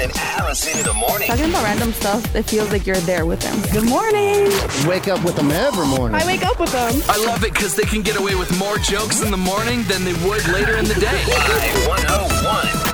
and Allison in the morning. Talking about random stuff, it feels like you're there with them. Good morning. Wake up with them every morning. I wake up with them. I love it because they can get away with more jokes in the morning than they would later in the day. Y101.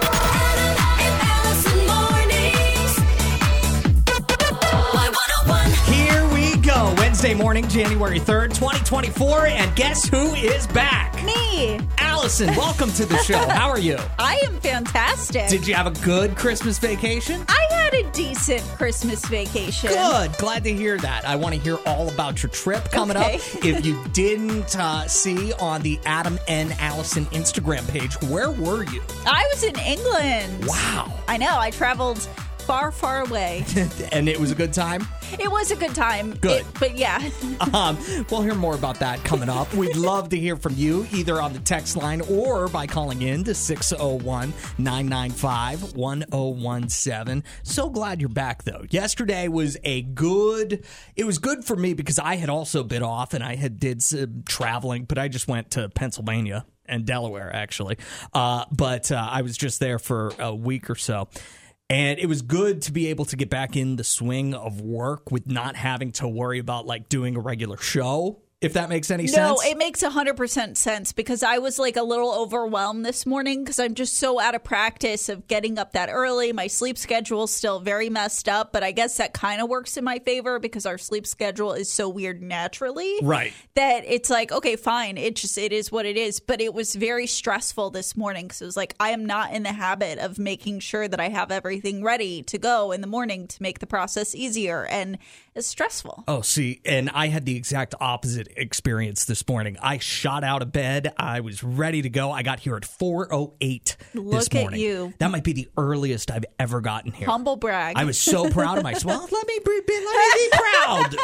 Here we go. Wednesday morning, January 3rd, 2024. And guess who is back? Me. Allison, welcome to the show. How are you? I am fantastic. Did you have a good Christmas vacation? I had a decent Christmas vacation. Good. Glad to hear that. I want to hear all about your trip coming Okay. up. If you didn't uh, see on the Adam and Allison Instagram page, where were you? I was in England. Wow. I know. I traveled far, far away. and it was a good time? it was a good time. Good. It- but yeah. Um, we'll hear more about that coming up. We'd love to hear from you either on the text line or by calling in to 601 995 1017. So glad you're back, though. Yesterday was a good, it was good for me because I had also been off and I had did some traveling, but I just went to Pennsylvania and Delaware, actually. Uh, but uh, I was just there for a week or so. And it was good to be able to get back in the swing of work with not having to worry about like doing a regular show, if that makes any No, sense. No, it makes 100% sense because I was like a little overwhelmed this morning because I'm just so out of practice of getting up that early. My sleep schedule is still very messed up, but I guess that kind of works in my favor because our sleep schedule is so weird naturally. Right. That it's like, okay, fine. It just, it is what it is. But it was very stressful this morning because it was like, I am not in the habit of making sure that I have everything ready to go in the morning to make the process easier. And it's stressful. Oh, see, and I had the exact opposite experience this morning. I shot out of bed. I was ready to go. I got here at 4:08 this Look at morning. you. That might be the earliest I've ever gotten here. Humble brag. I was so proud of myself. Well, let me be, let me be proud.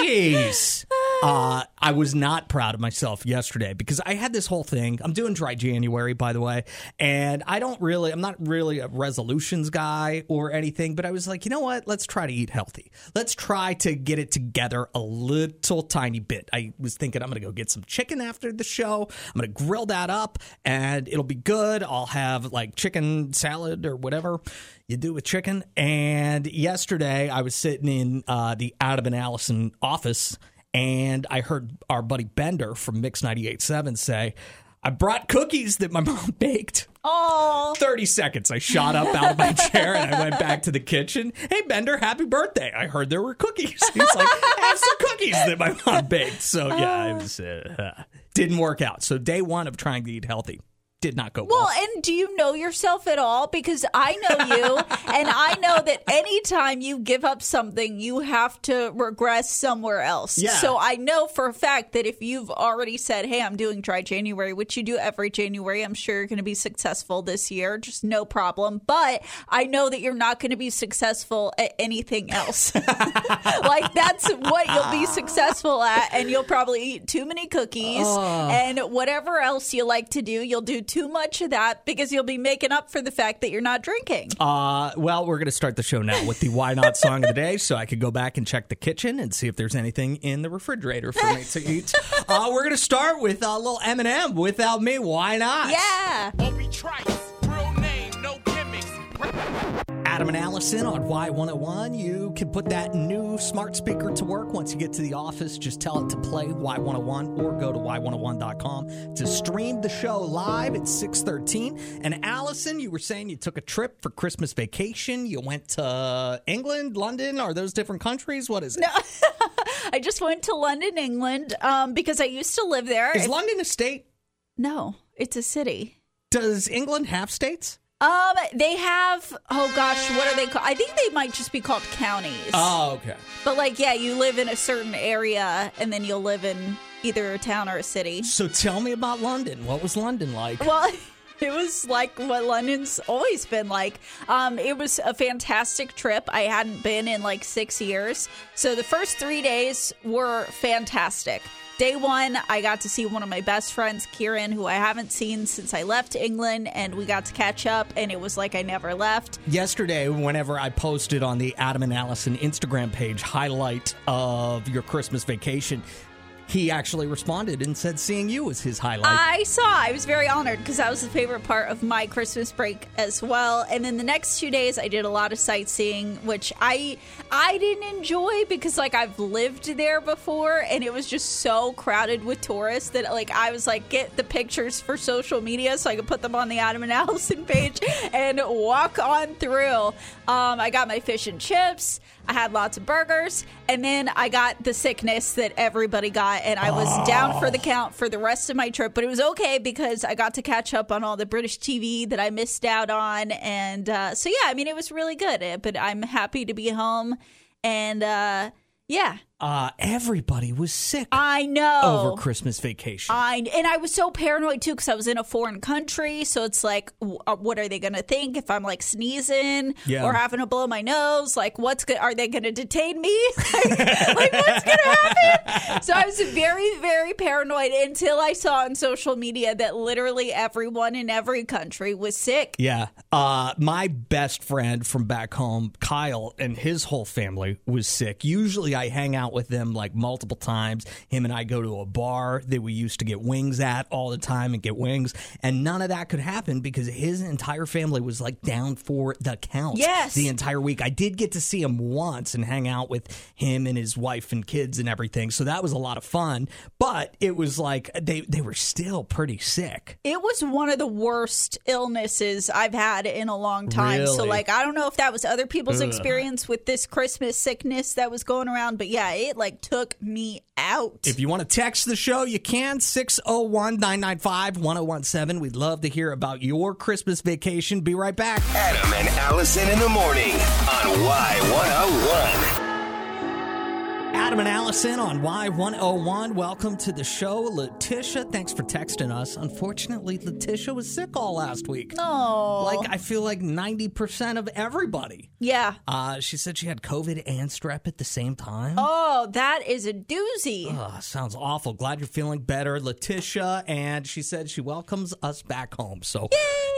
Jeez. Uh, I was not proud of myself yesterday because I had this whole thing. I'm doing dry January, by the way, and I don't really, I'm not really a resolutions guy or anything, but I was like, you know what? Let's try to eat healthy. Let's try to get it together a little tiny bit. I was thinking I'm going to go get some chicken after the show. I'm going to grill that up and it'll be good. I'll have like chicken salad or whatever you do with chicken. And yesterday I was sitting in uh, the Adam and Allison office and I heard our buddy Bender from Mix 98.7 say, I brought cookies that my mom baked. Oh, 30 seconds. I shot up out of my chair and I went back to the kitchen. Hey, Bender, happy birthday. I heard there were cookies. He's like, have some cookies that my mom baked. So, yeah, it was, uh, didn't work out. So, day one of trying to eat healthy did not go well. Well, and do you know yourself at all? Because I know you, and I know that anytime you give up something, you have to regress somewhere else. Yeah. So I know for a fact that if you've already said, hey, I'm doing dry January, which you do every January, I'm sure you're going to be successful this year, just no problem. But I know that you're not going to be successful at anything else. like that's what you'll be successful at, and you'll probably eat too many cookies and whatever else you like to do, you'll do too much of that because you'll be making up for the fact that you're not drinking. Uh, well, we're going to start the show now with the Why Not song of the day so I could go back and check the kitchen and see if there's anything in the refrigerator for me to eat. Uh, we're going to start with a little Eminem, Without Me, Why Not? yeah. Adam and Allison on Y101. You can put that new smart speaker to work once you get to the office. Just tell it to play Y101 or go to Y101.com to stream the show live at 613. And Allison, you were saying you took a trip for Christmas vacation. You went to England, London. Are those different countries? What is it? Is I just went to London, England, um, because I used to live there. Is If- London a state? no, it's a city. Does England have states? Um, they have. Oh gosh, what are they called? I think they might just be called counties. Oh, okay. but like, yeah, you live in a certain area, and then you'll live in either a town or a city. So tell me about London. What was London like? Well, it was like what London's always been like. Um, it was a fantastic trip. I hadn't been in like six years. So the first three days were fantastic. Day one, I got to see one of my best friends, Kieran, who I haven't seen since I left England, and we got to catch up, and it was like I never left. Yesterday, whenever I posted on the Adam and Allison Instagram page highlight of your Christmas vacation, he actually responded and said seeing you was his highlight. I saw. I was very honored because that was the favorite part of my Christmas break as well. And then the next two days, I did a lot of sightseeing, which I I didn't enjoy because like I've lived there before, and it was just so crowded with tourists that like I was like get the pictures for social media so I could put them on the Adam and Allison page and walk on through. Um, I got my fish and chips. I had lots of burgers, and then I got the sickness that everybody got, and I was down for the count for the rest of my trip. But it was okay because I got to catch up on all the British TV that I missed out on, and uh, so yeah, I mean, it was really good. Uh, But I'm happy to be home, and uh, yeah, uh, everybody was sick I know over Christmas vacation. I and I was so paranoid too because I was in a foreign country. So it's like, w- uh, what are they going to think if I'm like sneezing Yeah. or having to blow my nose? Like, what's go- are they going to detain me? like, like, what's going to happen? So I was very, very paranoid until I saw on social media that literally everyone in every country was sick. Yeah. Uh, my best friend from back home, Kyle, and his whole family was sick. Usually I hang out with them like multiple times. Him and I go to a bar that we used to get wings at all the time and get wings. And none of that could happen because his entire family was like down for the count Yes. the entire week. I did get to see him once and hang out with him and his wife and kids and everything. So that was a lot of fun. But it was like they, they were still pretty sick. It was one of the worst illnesses I've had in a long time. So, like, I don't know if that was other people's experience with this Christmas sickness that was going around, but yeah, it like took me out. If you want to text the show, you can 601 995 1017. We'd love to hear about your Christmas vacation. Be right back. Adam and Allison in the morning on Y101. Adam and Allison on Y101. Welcome to the show. Letitia, thanks for texting us. Unfortunately, Letitia was sick all last week. oh, Like, I feel like 90% of everybody. yeah. Uh, she said she had COVID and strep at the same time. Oh, that is a doozy. Ugh, sounds awful. Glad you're feeling better, Letitia. And she said she welcomes us back home. So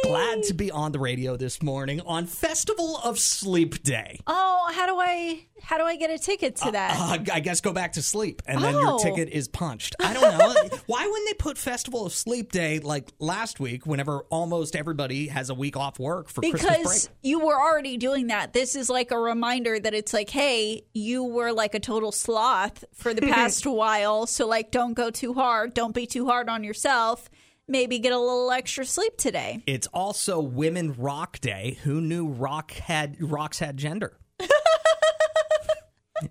glad to be on the radio this morning on Festival of Sleep Day. Oh, how do I how do I get a ticket to that? Uh, I guess go back to sleep and then your Oh. ticket is punched. I don't know. Why wouldn't they put Festival of Sleep Day like last week whenever almost everybody has a week off work for Christmas break? because you were already doing that. This is like a reminder that it's like, hey, you were like a total sloth for the past while. So, like, don't go too hard. Don't be too hard on yourself. Maybe get a little extra sleep today. It's also Women Rock Day. Who knew rock had rocks had gender?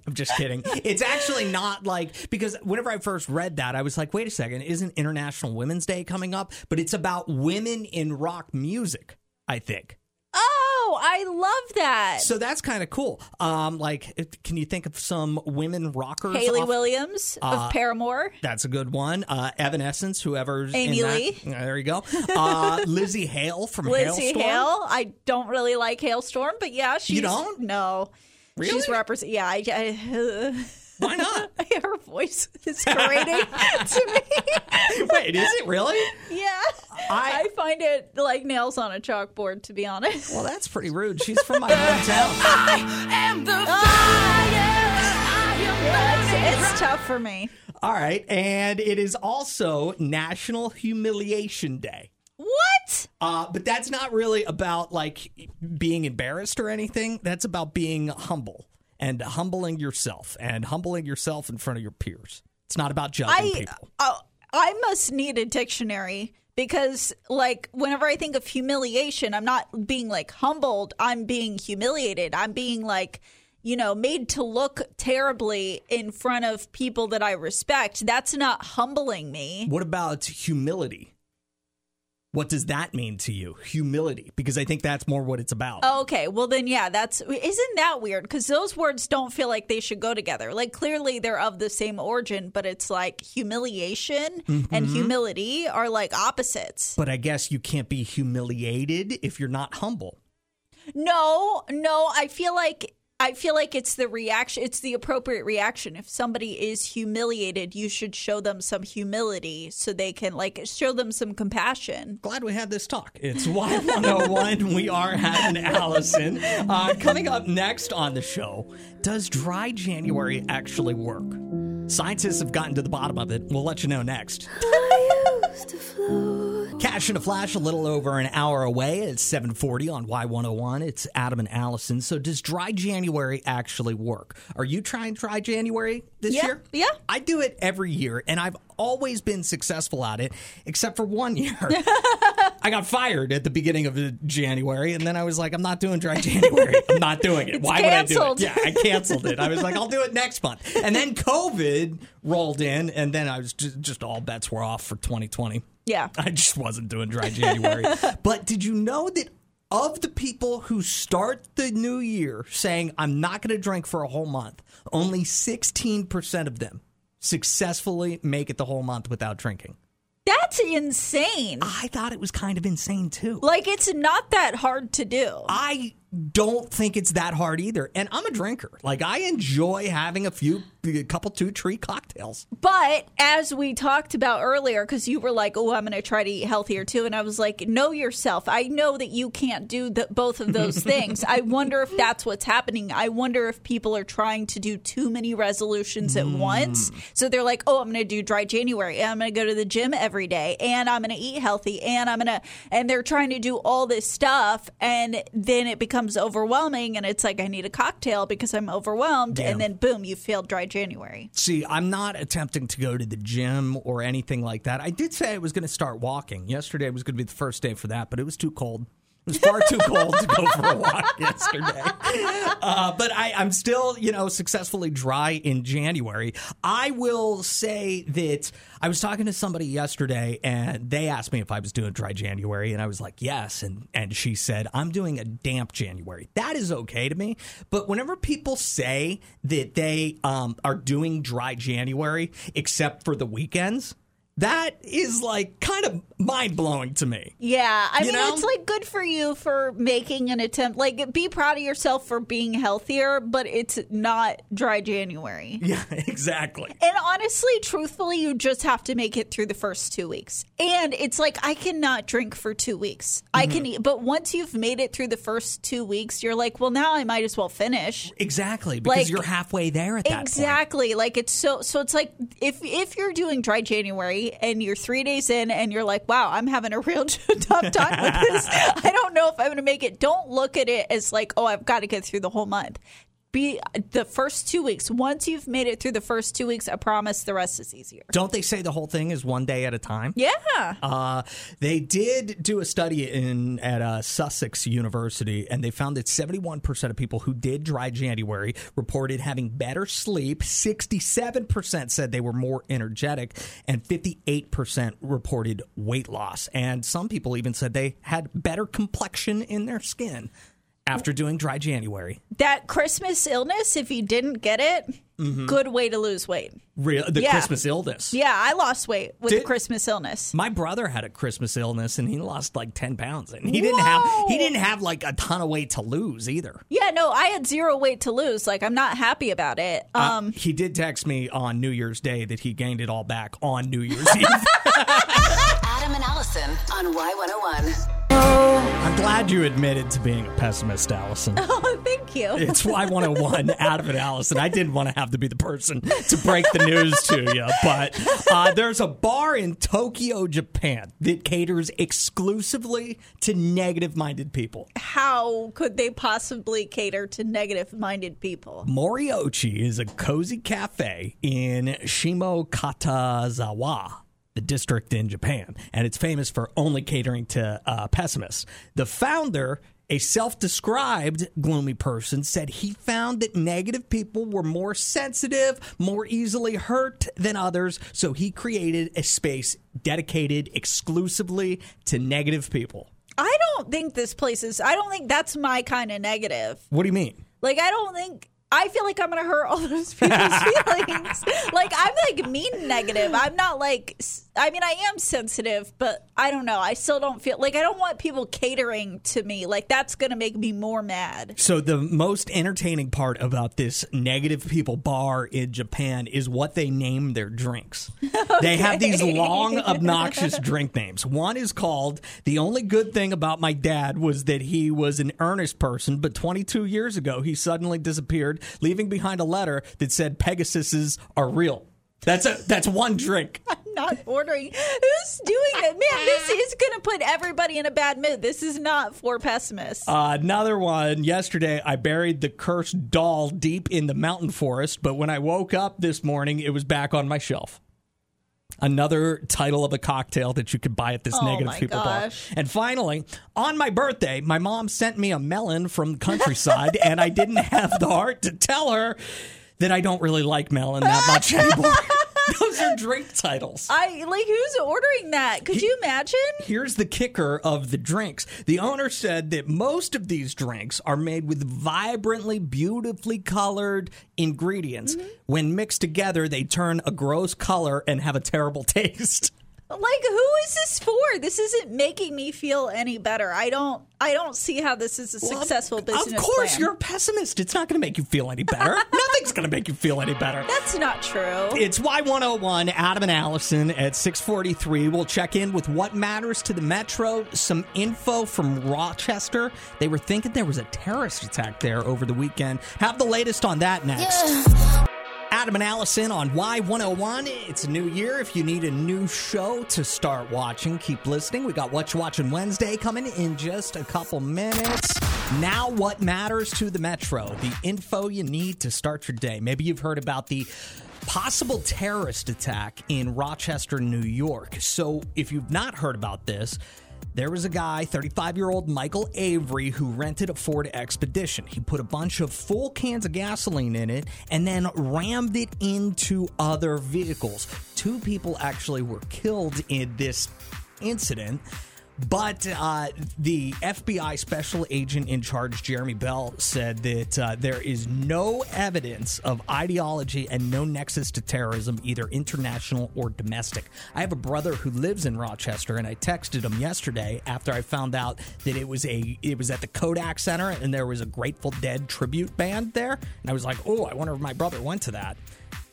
I'm just kidding. It's actually not like because whenever I first read that, I was like, wait a second, isn't International Women's Day coming up? But it's about women in rock music, I think. Oh, I love that. So that's kind of cool. Um, like, can you think of some women rockers? Hayley off- Williams of Paramore. That's a good one. Uh, Evanescence, whoever's Amy in that. Lee. There you go. Uh, Lzzy Hale from Lizzie Halestorm. Hale. I don't really like Halestorm, but yeah, she's don't? no. Really? She's represent. Yeah, I, I Why not? her voice is grating to me. Wait, is it really? Yeah, I- I, find it like nails on a chalkboard, to be honest. Well, that's pretty rude. She's from my hometown. I am the ah, It's, it's tough for me. All right, and it is also National Humiliation Day. What? Uh, but that's not really about like being embarrassed or anything. That's about being humble and humbling yourself and humbling yourself in front of your peers. It's not about judging I people. uh, I must need a dictionary because like whenever I think of humiliation, I'm not being like humbled. I'm being humiliated. I'm being like you know made to look terribly in front of people that I respect. That's not humbling me. What about humility? What does that mean to you? Humility, because I think that's more what it's about. Okay, well then, yeah, that's isn't that weird? Because those words don't feel like they should go together. Like clearly they're of the same origin, but it's like humiliation and mm-hmm. humility are like opposites. But I guess you can't be humiliated if you're not humble. No, no, I feel like I feel like it's the reaction. It's the appropriate reaction. If somebody is humiliated, you should show them some humility so they can like show them some compassion. Glad we had this talk. It's Y101. we are having Allison. Uh, coming up next on the show, does dry January actually work? Scientists have gotten to the bottom of it. We'll let you know next. Cash in a flash, a little over an hour away. It's 740 on Y101. It's Adam and Allison. So does dry January actually work? Are you trying dry January this Yeah, year? yeah. I do it every year, and I've always been successful at it, except for one year. I got fired at the beginning of January, and then I was like, I'm not doing dry January. I'm not doing it. Why canceled. would I do it? Yeah, I canceled it. I was like, I'll do it next month. And then COVID rolled in, and then I was just, just all bets were off for 2020. Yeah. I just wasn't doing dry January. but did you know that of the people who start the new year saying, I'm not going to drink for a whole month, only 16% of them successfully make it the whole month without drinking? That's insane. I thought it was kind of insane too. Like it's not that hard to do. I don't think it's that hard either. And I'm a drinker. Like I enjoy having a few, a couple two tree cocktails. But as we talked about earlier, because you were like, "Oh, I'm going to try to eat healthier too," and I was like, "Know yourself. I know that you can't do the, both of those things. I wonder if that's what's happening. I wonder if people are trying to do too many resolutions at mm. once. So they're like, "Oh, I'm going to do dry January, and I'm going to go to the gym every day, and I'm going to eat healthy, and I'm going to," and they're trying to do all this stuff, and then it becomes overwhelming, and it's like I need a cocktail because I'm overwhelmed, Yeah. and then boom, you failed dry January. See, I'm not attempting to go to the gym or anything like that. I did say I was going to start walking. Yesterday was going to be the first day for that, but it was too cold. Was far too cold to go for a walk yesterday. Uh, but I, I'm still, you know, successfully dry in January. I will say that I was talking to somebody yesterday and they asked me if I was doing dry January, and I was like, yes. And, and she said, I'm doing a damp January. That is okay to me. But whenever people say that they um, are doing dry January, except for the weekends, that is like kind of mind blowing to me. Yeah, I You mean, know? it's like good for you for making an attempt. Like, be proud of yourself for being healthier, but it's not dry January. Yeah, exactly. And honestly, truthfully, you just have to make it through the first two weeks. And it's like, I cannot drink for two weeks. I Mm-hmm. can eat, but once you've made it through the first two weeks, you're like, well, now I might as well finish. Exactly, because Like- you're halfway there at that point. Exactly. Like it's so so it's like if if you're doing dry January and you're 3 days in and you're like, "Wow, I'm having a real tough time with this. I don't know if I'm going to make it." Don't look at it as like, "Oh, I've got to get through the whole month." Be the first 2 weeks. Once you've made it through the first 2 weeks, I promise the rest is easier. Don't they say the whole thing is one day at a time? Yeah. Uh, they did do a study in at uh, Sussex University, and they found that 71% of people who did dry January reported having better sleep. 67% said they were more energetic, and 58% reported weight loss. And some people even said they had better complexion in their skin after doing dry January. That Christmas illness, if you didn't get it, good way to lose weight. Real, the Yeah. Christmas illness. Yeah, I lost weight with Did- the Christmas illness. My brother had a Christmas illness and he lost like 10 pounds and he didn't have he didn't have like a ton of weight to lose either. Yeah, no, I had zero weight to lose. Like, I'm not happy about it. Um, Uh, he did text me on New Year's Day that he gained it all back on New Year's Eve. Adam and Allison on Y101. I'm glad you admitted to being a pessimist, Allison. oh, thank you. It's Y101 out of it, Allison. I didn't want to have to be the person to break the news to you, but uh, there's a bar in Tokyo, Japan that caters exclusively to negative minded people. How could they possibly cater to negative minded people? Moriochi is a cozy cafe in Shimokitazawa, the district in Japan, and it's famous for only catering to uh, pessimists. The founder, a self described gloomy person, said he found that negative people were more sensitive, more easily hurt than others, so he created a space dedicated exclusively to negative people. I don't think this place is, I don't think that's my kind of negative. What do you mean? Like, I don't think. I feel like I'm gonna hurt all those people's feelings. like I'm like mean negative. I'm not like. I mean, I am sensitive, but I don't know. I still don't feel like I don't want people catering to me. Like that's gonna make me more mad. So the most entertaining part about this negative people bar in Japan is what they name their drinks. They have these long obnoxious drink names. One is called The only good thing about my dad was that he was an earnest person, but 22 years ago he suddenly disappeared, leaving behind a letter that said Pegasuses are real. That's a that's one drink. I'm not ordering. Who's doing it? Man, this is going to put everybody in a bad mood. This is not for pessimists. Uh, another one. Yesterday, I buried the cursed doll deep in the mountain forest, but when I woke up this morning, it was back on my shelf. Another title of a cocktail that you could buy at this Oh negative people bar. And finally, on my birthday, my mom sent me a melon from the countryside, and I didn't have the heart to tell her that I don't really like melon that much anymore. Those are drink titles. I like who's ordering that? Could you imagine? Here's the kicker of the drinks. The owner said that most of these drinks are made with vibrantly, beautifully colored ingredients. Mm-hmm. When mixed together, they turn a gross color and have a terrible taste. Like who is this for? This isn't making me feel any better. I don't I don't see how this is a Well, of- successful business Of course, plan. you're a pessimist. It's not going to make you feel any better. Nothing's going to make you feel any better. That's not true. It's Y101, Adam and Allison at 643. We'll check in with what matters to the Metro, some info from Rochester. They were thinking there was a terrorist attack there over the weekend. Have the latest on that next. Adam and Allison on Y101. It's a new year. If you need a new show to start watching, keep listening. We got What You Watching Wednesday coming in just a couple minutes. Now, what matters to the Metro? The info you need to start your day. Maybe you've heard about the possible terrorist attack in Rochester, New York. So, if you've not heard about this, there was a guy, 35 year old Michael Avery, who rented a Ford Expedition. He put a bunch of full cans of gasoline in it and then rammed it into other vehicles. Two people actually were killed in this incident. But uh, the FBI special agent in charge, Jeremy Bell, said that uh, there is no evidence of ideology and no nexus to terrorism, either international or domestic. I have a brother who lives in Rochester, and I texted him yesterday after I found out that it was a it was at the Kodak Center and there was a Grateful Dead tribute band there, and I was like, oh, I wonder if my brother went to that.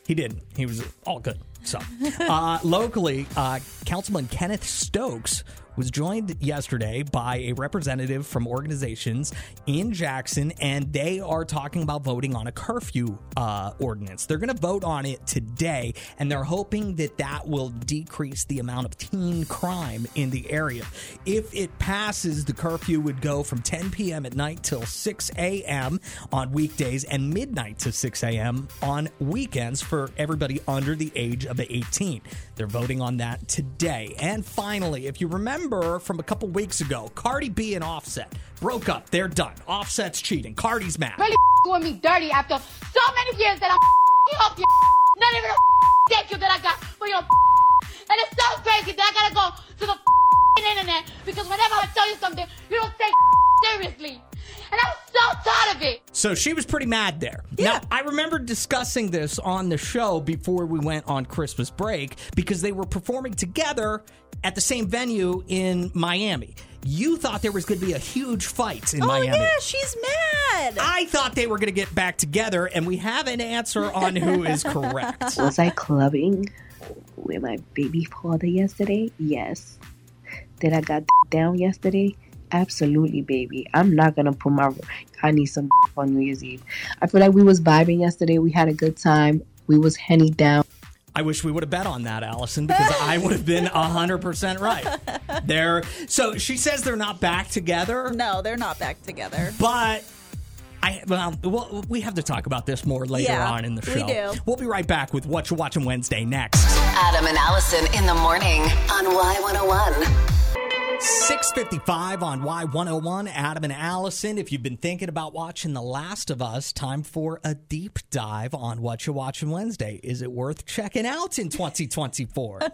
He didn't. He was all good. So, uh, locally, uh, Councilman Kenneth Stokes was joined yesterday by a representative from organizations in Jackson, and they are talking about voting on a curfew uh, ordinance. They're going to vote on it today, and they're hoping that that will decrease the amount of teen crime in the area. If it passes, the curfew would go from 10 p.m. at night till 6 a.m. on weekdays and midnight to 6 a.m. on weekends for everybody under the age of 18. They're voting on that today. And finally, if you remember from a couple weeks ago, Cardi B and Offset broke up. They're done. Offset's cheating. Cardi's mad. really doing me dirty after so many years that I'm up your not even a thank you that I got for your and it's so crazy that I gotta go to the internet because whenever I tell you something, you don't take seriously. And I'm so tired of it. So she was pretty mad there. Now, I remember discussing this on the show before we went on Christmas break because they were performing together at the same venue in Miami. You thought there was going to be a huge fight in oh Miami. yeah, she's mad. I thought they were going to get back together, and we have an answer on who is correct. Was I clubbing with my baby father yesterday? Yes. Did I got down yesterday? Absolutely, baby. I'm not gonna put my. I need some on New Year's Eve. I feel like we was vibing yesterday. We had a good time. We was henny down. I wish we would have bet on that, Allison, because I would have been 100% right. There. So she says they're not back together. no, they're not back together. But I well, well, we have to talk about this more later Yeah, on in the show. we do. We'll be right back with what you're watching Wednesday next. Adam and Allison in the morning on Y101. 655 on Y101, Adam and Allison. If you've been thinking about watching The Last of Us, time for a deep dive on what you're watching Wednesday. Is it worth checking out in 2024?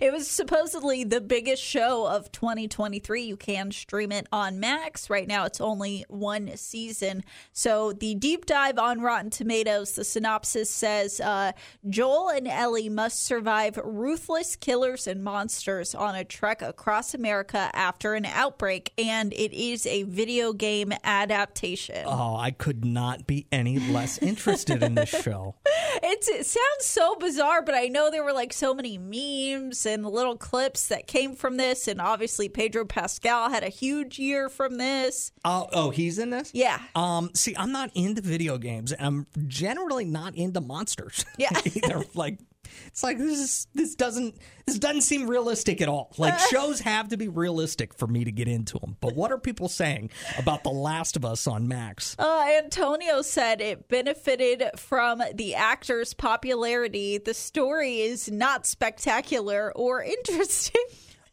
It was supposedly the biggest show of 2023. You can stream it on Max. Right now, it's only one season. So, the deep dive on Rotten Tomatoes, the synopsis says uh, Joel and Ellie must survive ruthless killers and monsters on a trek across America after an outbreak, and it is a video game adaptation. oh, I could not be any less interested in this show. It's, it sounds so bizarre, but I know there were like so many memes and little clips that came from this. And obviously, Pedro Pascal had a huge year from this. Oh, oh, he's in this? Yeah. Um, see, I'm not into video games, and I'm generally not into monsters. Yeah. either. Like It's like this is this doesn't this doesn't seem realistic at all. Like shows have to be realistic for me to get into them. But what are people saying about The Last of Us on Max? Uh, Antonio said it benefited from the actor's popularity. The story is not spectacular or interesting.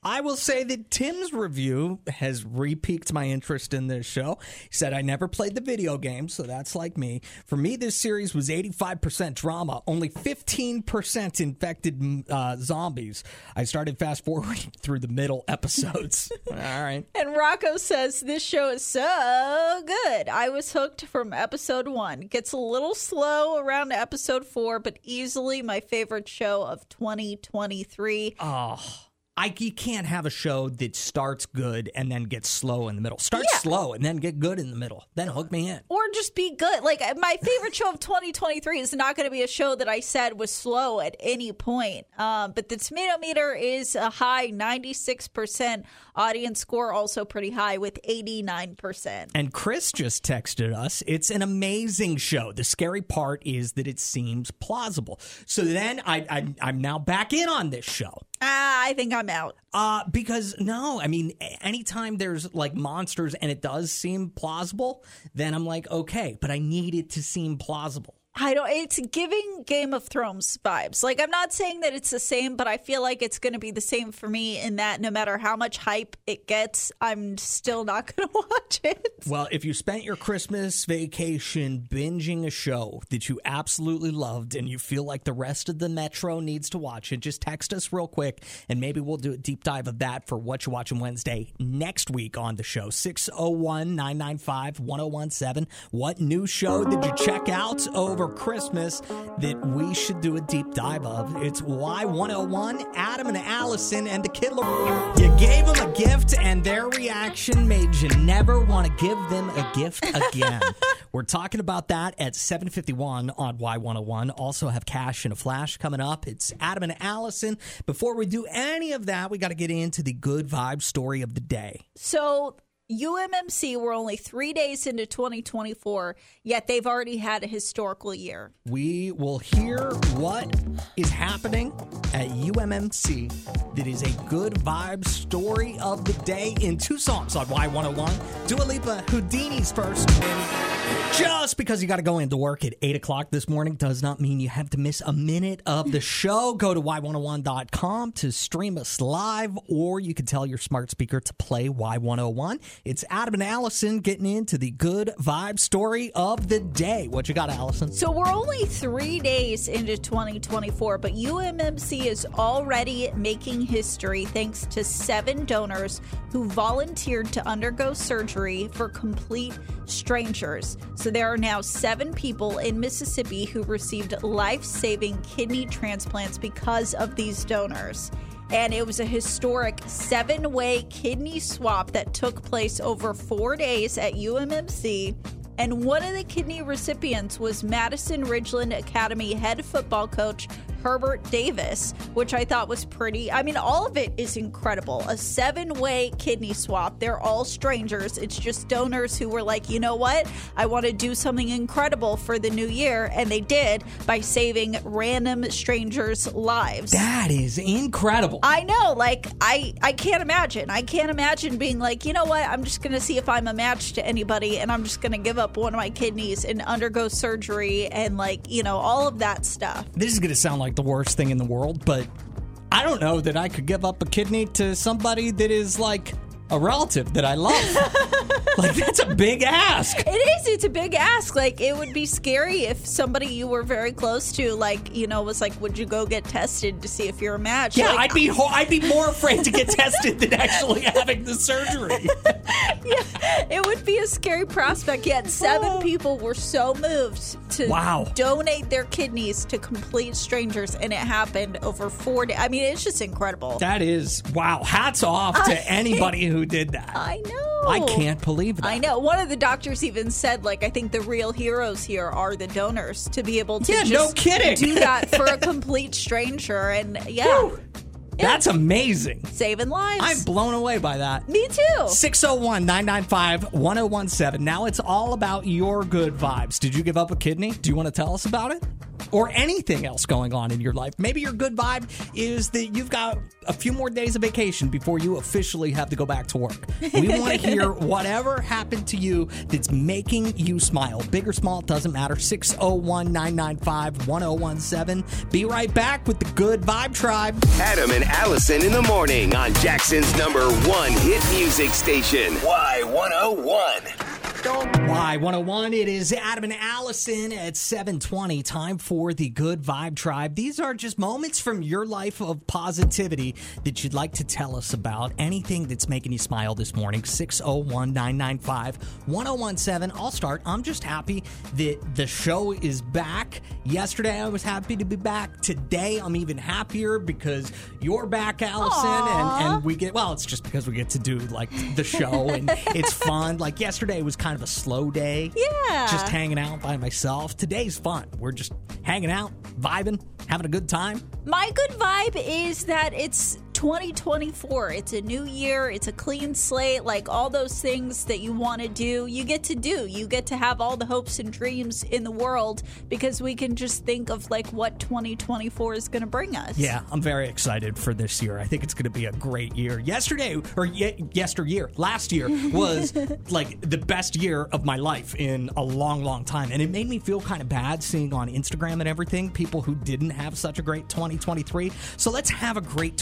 I will say that Tim's review has re-piqued my interest in this show. He said, I never played the video game, so that's like me. For me, this series was 85% drama, only 15% infected uh, zombies. I started fast forwarding through the middle episodes. All right. And Rocco says this show is so good. I was hooked from episode one. Gets a little slow around episode four, but easily my favorite show of 2023. Oh. I, you can't have a show that starts good and then gets slow in the middle. Start Yeah. slow and then get good in the middle. Then hook me in. or just be good. Like my favorite show of 2023 is not going to be a show that I said was slow at any point. Um, but the tomato meter is a high 96%. Audience score also pretty high with 89%. And Chris just texted us. It's an amazing show. The scary part is that it seems plausible. So then I, I I'm now back in on this show. Ah, I think I'm out. Uh, because no, I mean, anytime there's like monsters and it does seem plausible, then I'm like, okay, but I need it to seem plausible. I don't. It's giving Game of Thrones vibes. Like I'm not saying that it's the same, but I feel like it's going to be the same for me. In that, no matter how much hype it gets, I'm still not going to watch it. Well, if you spent your Christmas vacation binging a show that you absolutely loved and you feel like the rest of the Metro needs to watch it, just text us real quick and maybe we'll do a deep dive of that for What you're Watching Wednesday next week on the show. 601 995 1017. What new show did you check out over Christmas that we should do a deep dive of? It's Y101, Adam and Allison, and the Kidler. You gave them a gift, and their reaction made you never want to give them a gift again. We're talking about that at 751 on Y101. Also have Cash and a Flash coming up. It's Adam and Allison. Before we do any of that, we got to get into the good vibe story of the day. So UMMC, we're only three days into 2024, yet they've already had a historical year. We will hear what is happening at UMMC that is a good vibe story of the day in two songs on Y101. Dua Lipa, Houdini's first. Just because you got to go into work at 8 o'clock this morning does not mean you have to miss a minute of the show. Go to Y101.com to stream us live, or you can tell your smart speaker to play Y101. It's Adam and Allison getting into the good vibe story of the day. What you got, Allison? So we're only three days into 2024, but UMMC is already making history thanks to seven donors who volunteered to undergo surgery for complete strangers. So there are now seven people in Mississippi who received life saving kidney transplants because of these donors. And it was a historic seven way kidney swap that took place over four days at UMMC. And one of the kidney recipients was Madison Ridgeland Academy head football coach Herbert Davis, which I thought was pretty. I mean, all of it is incredible. A seven way kidney swap. They're all strangers. It's just donors who were like, you know what? I want to do something incredible for the new year. And they did by saving random strangers' lives. That is incredible. I know, like I I can't imagine. I can't imagine being like, you know what? I'm just gonna see if I'm a match to anybody, and I'm just gonna give up one of my kidneys and undergo surgery and like you know all of that stuff. this is going to sound like the worst thing in the world, but I don't know that I could give up a kidney to somebody that is like a relative that I love. like that's a big ask. It is. It's a big ask. Like it would be scary if somebody you were very close to, like you know, was like, "Would you go get tested to see if you're a match?" Yeah, Like, I'd be ho- I'd be more afraid to get tested than actually having the surgery. yeah, it would be a scary prospect. Yet seven oh. people were so moved to Oh. Wow. donate their kidneys to complete strangers, and it happened over four days. I mean, it's just incredible. That is wow. Hats off to anybody who did that. I know. I can't believe that. I know. One of the doctors even said, like, I think the real heroes here are the donors to be able to Yeah, just no kidding. do that for a complete stranger. And yeah, That's amazing. saving lives. I'm blown away by that. Me too. 601 995 1017. Now it's all about your good vibes. Did you give up a kidney? Do you want to tell us about it? or anything else going on in your life. Maybe your good vibe is that you've got a few more days of vacation before you officially have to go back to work. We want to hear whatever happened to you that's making you smile. Big or small, it doesn't matter. 601 995 1017. Be right back with the Good Vibe Tribe. Adam and Allison in the morning on Jackson's number one hit music station. Y101. Y101, it is Adam and Allison at 720. Time for the Good Vibe Tribe. These are just moments from your life of positivity that you'd like to tell us about. Anything that's making you smile this morning. 601 995 1017. I'll start. I'm just happy that the show is back. Yesterday, I was happy to be back. Today, I'm even happier because you're back, Allison. And, and we get, well, it's just because we get to do like the show and it's fun. Like yesterday was kind of a slow day. Yeah. Just hanging out by myself. Today's fun. We're just hanging out, vibing, having a good time. My good vibe is that it's 2024. It's a new year. It's a clean slate. Like all those things that you want to do, you get to do. You get to have all the hopes and dreams in the world because we can just think of like what 2024 is going to bring us. Yeah, I'm very excited for this year. I think it's going to be a great year. Yesterday, or ye- yesteryear, last year was like the best year of my life in a long, long time. And it made me feel kind of bad seeing on Instagram and everything people who didn't have such a great 2023. So let's have a great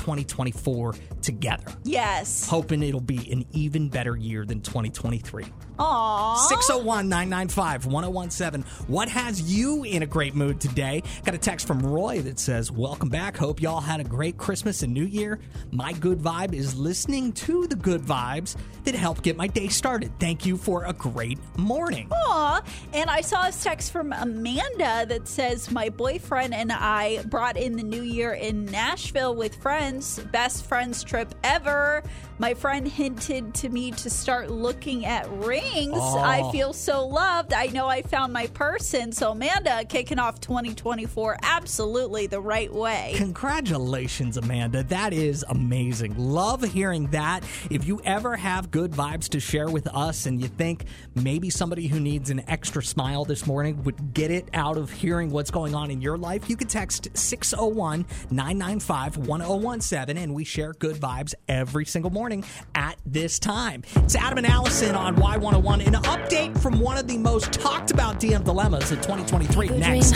2024 together. Yes. Hoping it'll be an even better year than 2023. Aww. 601 995 1017. What has you in a great mood today? Got a text from Roy that says, Welcome back. Hope y'all had a great Christmas and New Year. My good vibe is listening to the good vibes that help get my day started. Thank you for a great morning. Aw. And I saw a text from Amanda that says, My boyfriend and I brought in the new year in Nashville with friends. Best friends trip ever. My friend hinted to me to start looking at rings. I oh. feel so loved. I know I found my person. So, Amanda, kicking off 2024 absolutely the right way. Congratulations, Amanda. That is amazing. Love hearing that. If you ever have good vibes to share with us and you think maybe somebody who needs an extra smile this morning would get it out of hearing what's going on in your life, you can text 601 995 1017 and we share good vibes every single morning at this time. It's Adam and Allison on Y101. An update from one of the most talked about DM dilemmas of 2023 next.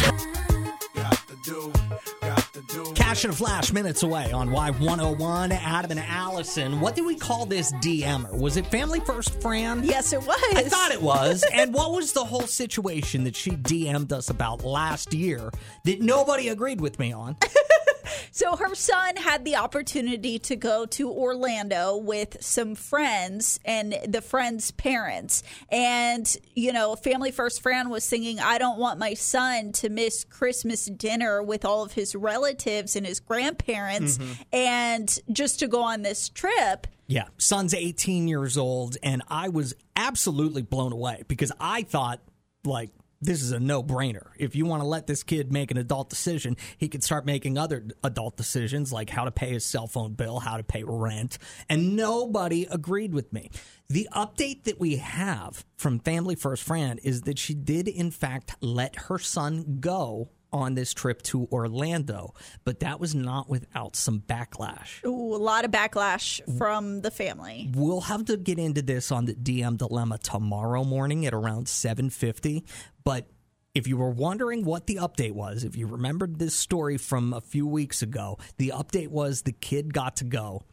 Cash and a Flash minutes away on Y101. Adam and Allison. What did we call this DMer? Was it Family First Fran? Yes, it was. I thought it was. and what was the whole situation that she DM'd us about last year that nobody agreed with me on? So her son had the opportunity to go to Orlando with some friends and the friends' parents. And, you know, Family First Fran was singing, I don't want my son to miss Christmas dinner with all of his relatives and his grandparents mm-hmm. and just to go on this trip. Yeah, son's 18 years old, and I was absolutely blown away because I thought, like, this is a no brainer. If you want to let this kid make an adult decision, he could start making other adult decisions like how to pay his cell phone bill, how to pay rent. And nobody agreed with me. The update that we have from Family First Fran is that she did, in fact, let her son go on this trip to Orlando, but that was not without some backlash. Ooh, a lot of backlash from the family. We'll have to get into this on the DM dilemma tomorrow morning at around 7:50, but if you were wondering what the update was, if you remembered this story from a few weeks ago, the update was the kid got to go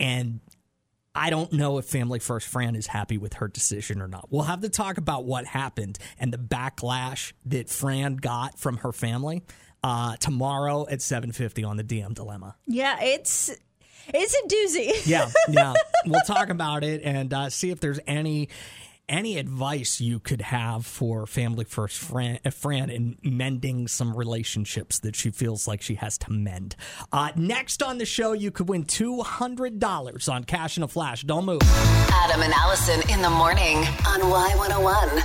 and I don't know if Family First Fran is happy with her decision or not. We'll have to talk about what happened and the backlash that Fran got from her family uh, tomorrow at 7:50 on the DM dilemma. Yeah, it's it's a doozy. Yeah, yeah. we'll talk about it and uh, see if there's any any advice you could have for Family First Fran, uh, Fran in mending some relationships that she feels like she has to mend. Uh, next on the show, you could win two hundred dollars on Cash in a Flash. Don't move. Adam and Allison in the morning on Y101.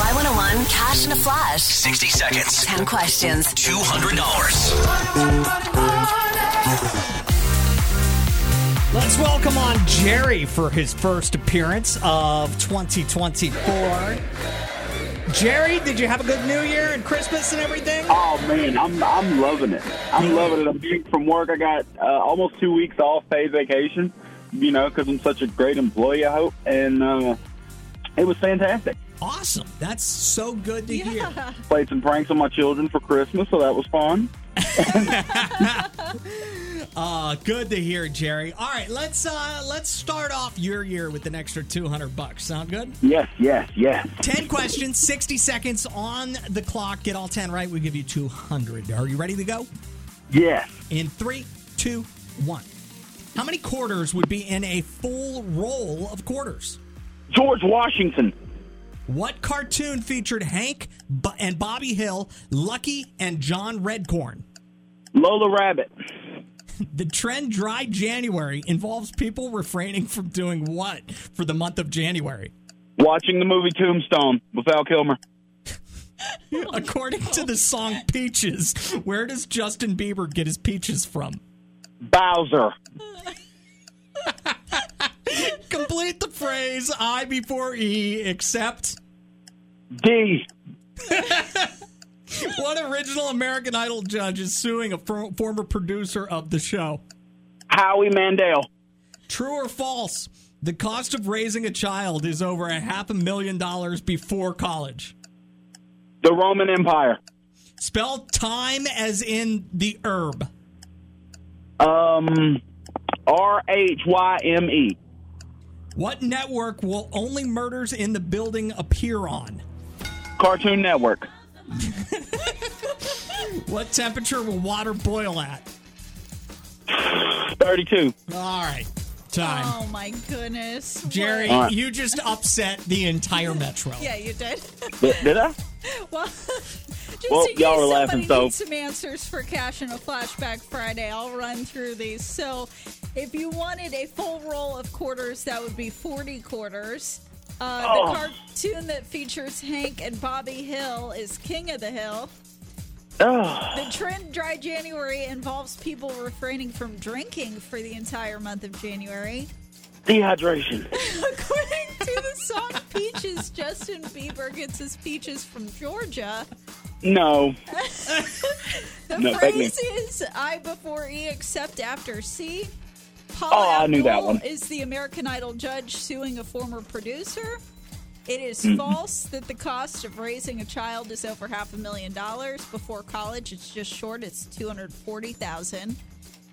Y101 Cash in a Flash. 60 seconds. 10 questions. $200. Let's welcome on Jerry for his first appearance of 2024. Jerry, did you have a good New Year and Christmas and everything? Oh man, I'm I'm loving it. I'm loving it. I'm back from work. I got uh, almost two weeks off paid vacation. You know, because I'm such a great employee. I hope, and uh, it was fantastic. Awesome. That's so good to hear. Played some pranks on my children for Christmas, so that was fun. Uh, good to hear, Jerry. All right, let's uh, let's start off your year with an extra two hundred bucks. Sound good? Yes, yes, yes. Ten questions, sixty seconds on the clock. Get all ten right, we give you two hundred. Are you ready to go? Yes. In three, two, one. How many quarters would be in a full roll of quarters? George Washington. What cartoon featured Hank and Bobby Hill, Lucky, and John Redcorn? Lola Rabbit. The trend Dry January involves people refraining from doing what for the month of January? Watching the movie Tombstone with Val Kilmer. According to the song Peaches, where does Justin Bieber get his peaches from? Bowser. Complete the phrase I before E, except D. what original American Idol judge is suing a for- former producer of the show? Howie Mandel. True or false? The cost of raising a child is over a half a million dollars before college. The Roman Empire. Spell time as in the herb. Um, R H Y M E. What network will only murders in the building appear on? Cartoon Network. What temperature will water boil at? 32. All right, time. Oh my goodness. Jerry, All right. you just upset the entire metro. Yeah, you did. Did, did I? well, just Well, in y'all case were laughing, somebody so- needs some answers for Cash and a Flashback Friday, I'll run through these. So, if you wanted a full roll of quarters, that would be 40 quarters. Uh, Oh. The cartoon that features Hank and Bobby Hill is King of the Hill. Oh, The trend Dry January involves people refraining from drinking for the entire month of January. dehydration. According to the song Peaches, Justin Bieber gets his peaches from Georgia. No. The No, phrase is I before E except after C. Paul Oh, I knew that Abdul one. Is the American Idol judge suing a former producer? It is Mm-hmm. false that the cost of raising a child is over half a million dollars. Before college, it's just short. It's two hundred forty thousand.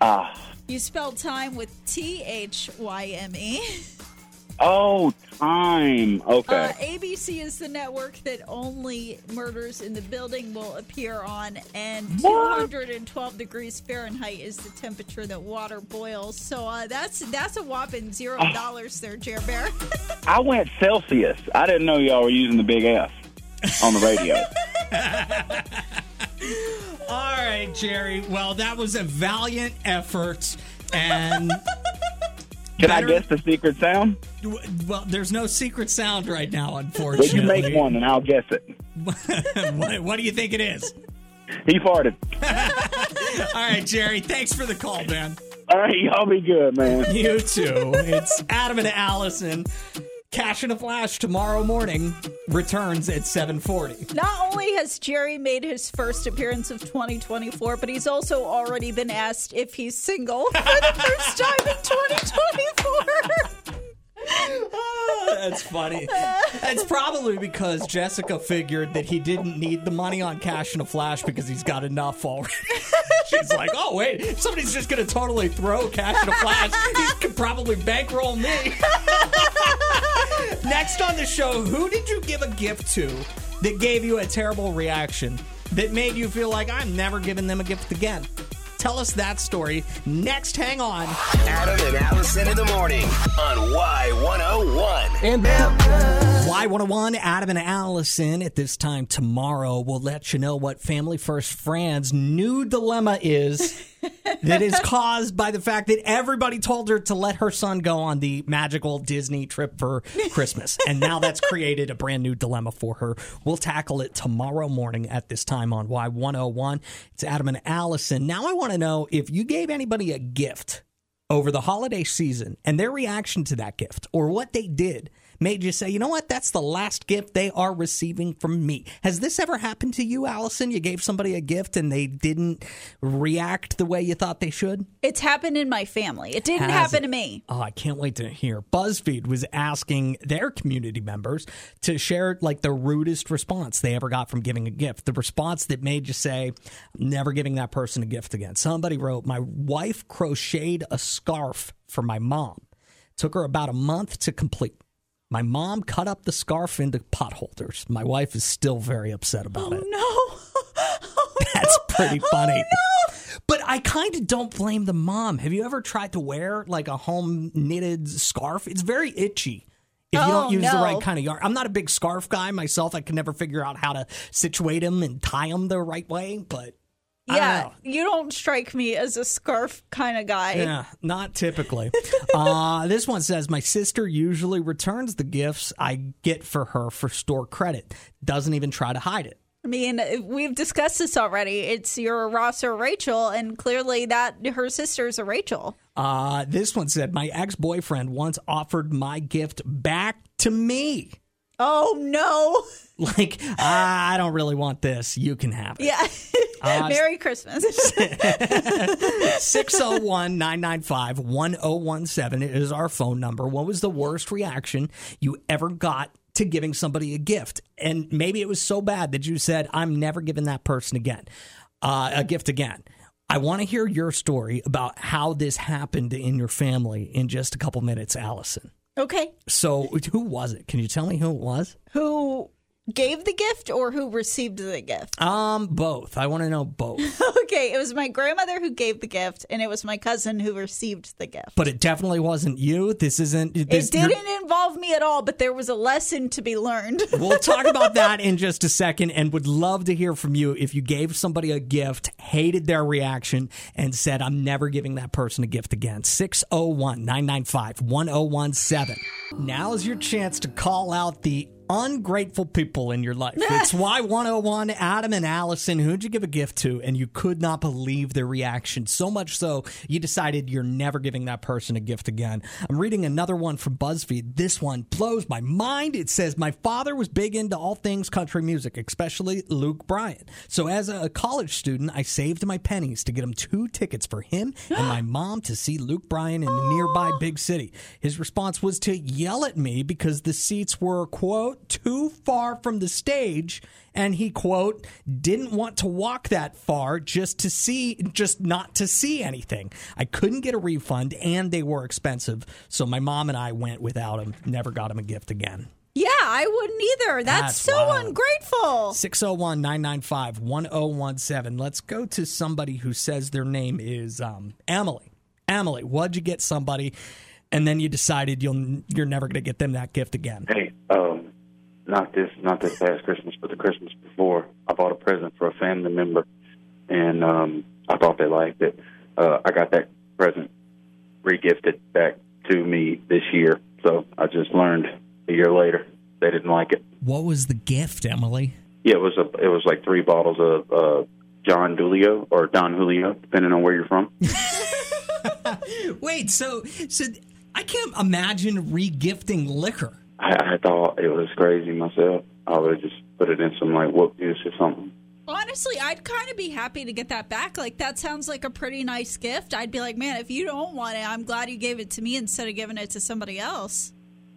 Ah. You spell time with T H Y M E. Oh, time. Okay. Uh, ABC is the network that only Murders in the Building will appear on, and 212 degrees Fahrenheit is the temperature that water boils. So uh, that's that's a whopping zero dollars there, Jer Bear. I went Celsius. I didn't know y'all were using the big F on the radio. All right, Jerry. Well, that was a valiant effort. And Can I guess the secret sound? well, there's no secret sound right now, Well, unfortunately. you make one and I'll guess it. what, what do you think it is? He farted. All right, Jerry. Thanks for the call, man. All right, y'all be good, man. You too. It's Adam and Allison. Cash in a Flash tomorrow morning returns at 740. Not only has Jerry made his first appearance of 2024, but he's also already been asked if he's single for the first time in 2024. That's funny. It's probably because Jessica figured that he didn't need the money on Cash in a Flash because he's got enough already. She's like, oh, wait, somebody's just going to totally throw Cash in a Flash, he could probably bankroll me. Next on the show, who did you give a gift to that gave you a terrible reaction that made you feel like I'm never giving them a gift again? Tell us that story next. Hang on. Adam and Allison in the morning on Y101. And Y101, Adam and Allison at this time tomorrow We'll let you know what Family First Fran's new dilemma is that is caused by the fact that everybody told her to let her son go on the magical Disney trip for Christmas. And now that's created a brand new dilemma for her. We'll tackle it tomorrow morning at this time on Y101. It's Adam and Allison. Now I want to know if you gave anybody a gift over the holiday season and their reaction to that gift or what they did made you say, you know what, that's the last gift they are receiving from me. Has this ever happened to you, Allison? You gave somebody a gift and they didn't react the way you thought they should? It's happened in my family. It didn't Has happen it? to me. Oh, I can't wait to hear. BuzzFeed was asking their community members to share like the rudest response they ever got from giving a gift. The response that made you say, I'm never giving that person a gift again. Somebody wrote, My wife crocheted a scarf for my mom. Took her about a month to complete. My mom cut up the scarf into pot holders. My wife is still very upset about oh, it. No. Oh, That's pretty oh, funny. But I kind of don't blame the mom. Have you ever tried to wear like a home knitted scarf? It's very itchy. If you Oh, don't use the right kind of yarn, I'm not a big scarf guy myself. I can never figure out how to situate them and tie them the right way. But I don't Yeah, you don't strike me as a scarf kind of guy. Yeah, not typically. uh, this one says my sister usually returns the gifts I get for her for store credit. Doesn't even try to hide it. I mean, we've discussed this already. It's your Ross or Rachel, and clearly that her sister's a Rachel. Uh, this one said my ex boyfriend once offered my gift back to me. Oh no! Like I don't really want this. You can have it. Yeah. Uh, Merry Christmas. 601 995 1017 is our phone number. What was the worst reaction you ever got to giving somebody a gift? And maybe it was so bad that you said, I'm never giving that person again, uh, a gift again. I want to hear your story about how this happened in your family in just a couple minutes, Allison. Okay. So, who was it? Can you tell me who it was? Who gave the gift or who received the gift? Um, both. I want to know both. Okay, it was my grandmother who gave the gift, and it was my cousin who received the gift. But it definitely wasn't you. This isn't. This, it didn't involve me at all, but there was a lesson to be learned. We'll talk about that in just a second and would love to hear from you if you gave somebody a gift, hated their reaction, and said, I'm never giving that person a gift again. 601 995 1017. Now is your chance to call out the ungrateful people in your life. It's Y101, Adam and Allison. Who'd you give a gift to? And you could not believe their reaction. So much so, you decided you're never giving that person a gift again. I'm reading another one from BuzzFeed. This one blows my mind. It says, My father was big into all things country music, especially Luke Bryan. So as a college student, I saved my pennies to get him two tickets for him and my mom to see Luke Bryan in a nearby big city. His response was to yell at me because the seats were, quote, too far from the stage. And he, quote, didn't want to walk that far just to see, just not to see anything. I couldn't get a refund and they were expensive. So my mom and I went without him, never got him a gift again. yeah, I wouldn't either. That's, That's so wild. ungrateful. 601 995 1017. Let's go to somebody who says their name is um, Emily. Emily, what'd you get somebody? And then you decided you'll you're never going to get them that gift again. Hey, um, not this, not this past Christmas, but the Christmas before, I bought a present for a family member, and um, I thought they liked it. Uh, I got that present regifted back to me this year, so I just learned a year later they didn't like it. What was the gift, Emily? Yeah, it was a, it was like three bottles of uh, John Julio or Don Julio, depending on where you're from. Wait, so so I can't imagine regifting liquor. I, I thought it was crazy myself. I would have just put it in some like whoop juice or something. Honestly, I'd kind of be happy to get that back. Like, that sounds like a pretty nice gift. I'd be like, man, if you don't want it, I'm glad you gave it to me instead of giving it to somebody else.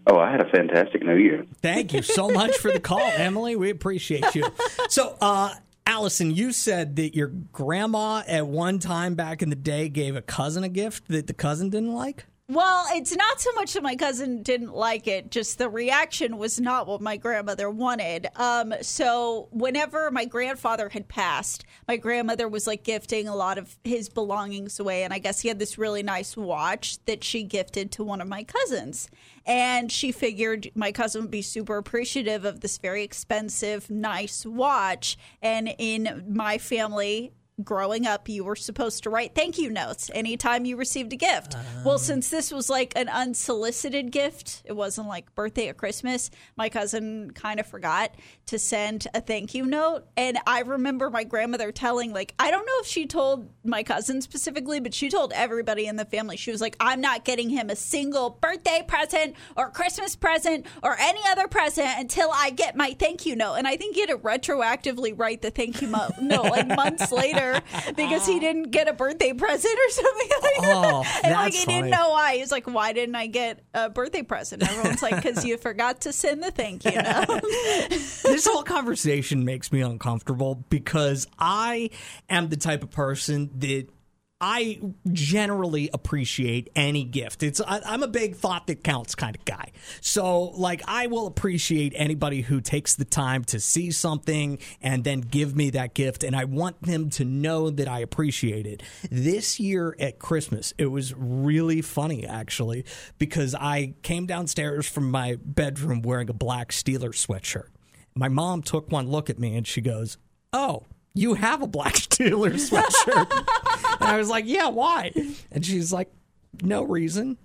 Oh, I had a fantastic New Year. Thank you so much for the call, Emily. We appreciate you. So, uh, Allison, you said that your grandma at one time back in the day gave a cousin a gift that the cousin didn't like. Well, it's not so much that my cousin didn't like it, just the reaction was not what my grandmother wanted. Um, so, whenever my grandfather had passed, my grandmother was like gifting a lot of his belongings away. And I guess he had this really nice watch that she gifted to one of my cousins. And she figured my cousin would be super appreciative of this very expensive, nice watch. And in my family, growing up, you were supposed to write thank you notes anytime you received a gift. well, ah. since this was like an unsolicited gift, it wasn't like birthday or Christmas, my cousin kind of forgot to send a thank you note. And I remember my grandmother telling, like, I don't know if she told my cousin specifically, but she told everybody in the family, she was like, I'm not getting him a single birthday present or Christmas present or any other present until I get my thank you note. And I think he had to retroactively write the thank you mo- note like months later because he oh. didn't get a birthday present or something like Oh, that. And like he funny. didn't know why. He's like, Why didn't I get a birthday present? Everyone's like, Because you forgot to send the thank you note. this whole conversation makes me uncomfortable because I am the type of person that I generally appreciate any gift. It's I, I'm a big thought that counts kind of guy. So like I will appreciate anybody who takes the time to see something and then give me that gift and I want them to know that I appreciate it. This year at Christmas, it was really funny actually because I came downstairs from my bedroom wearing a black Steelers sweatshirt. My mom took one look at me and she goes, "Oh, you have a black Steelers sweatshirt." and I was like, "Yeah, why?" And she's like, "No reason."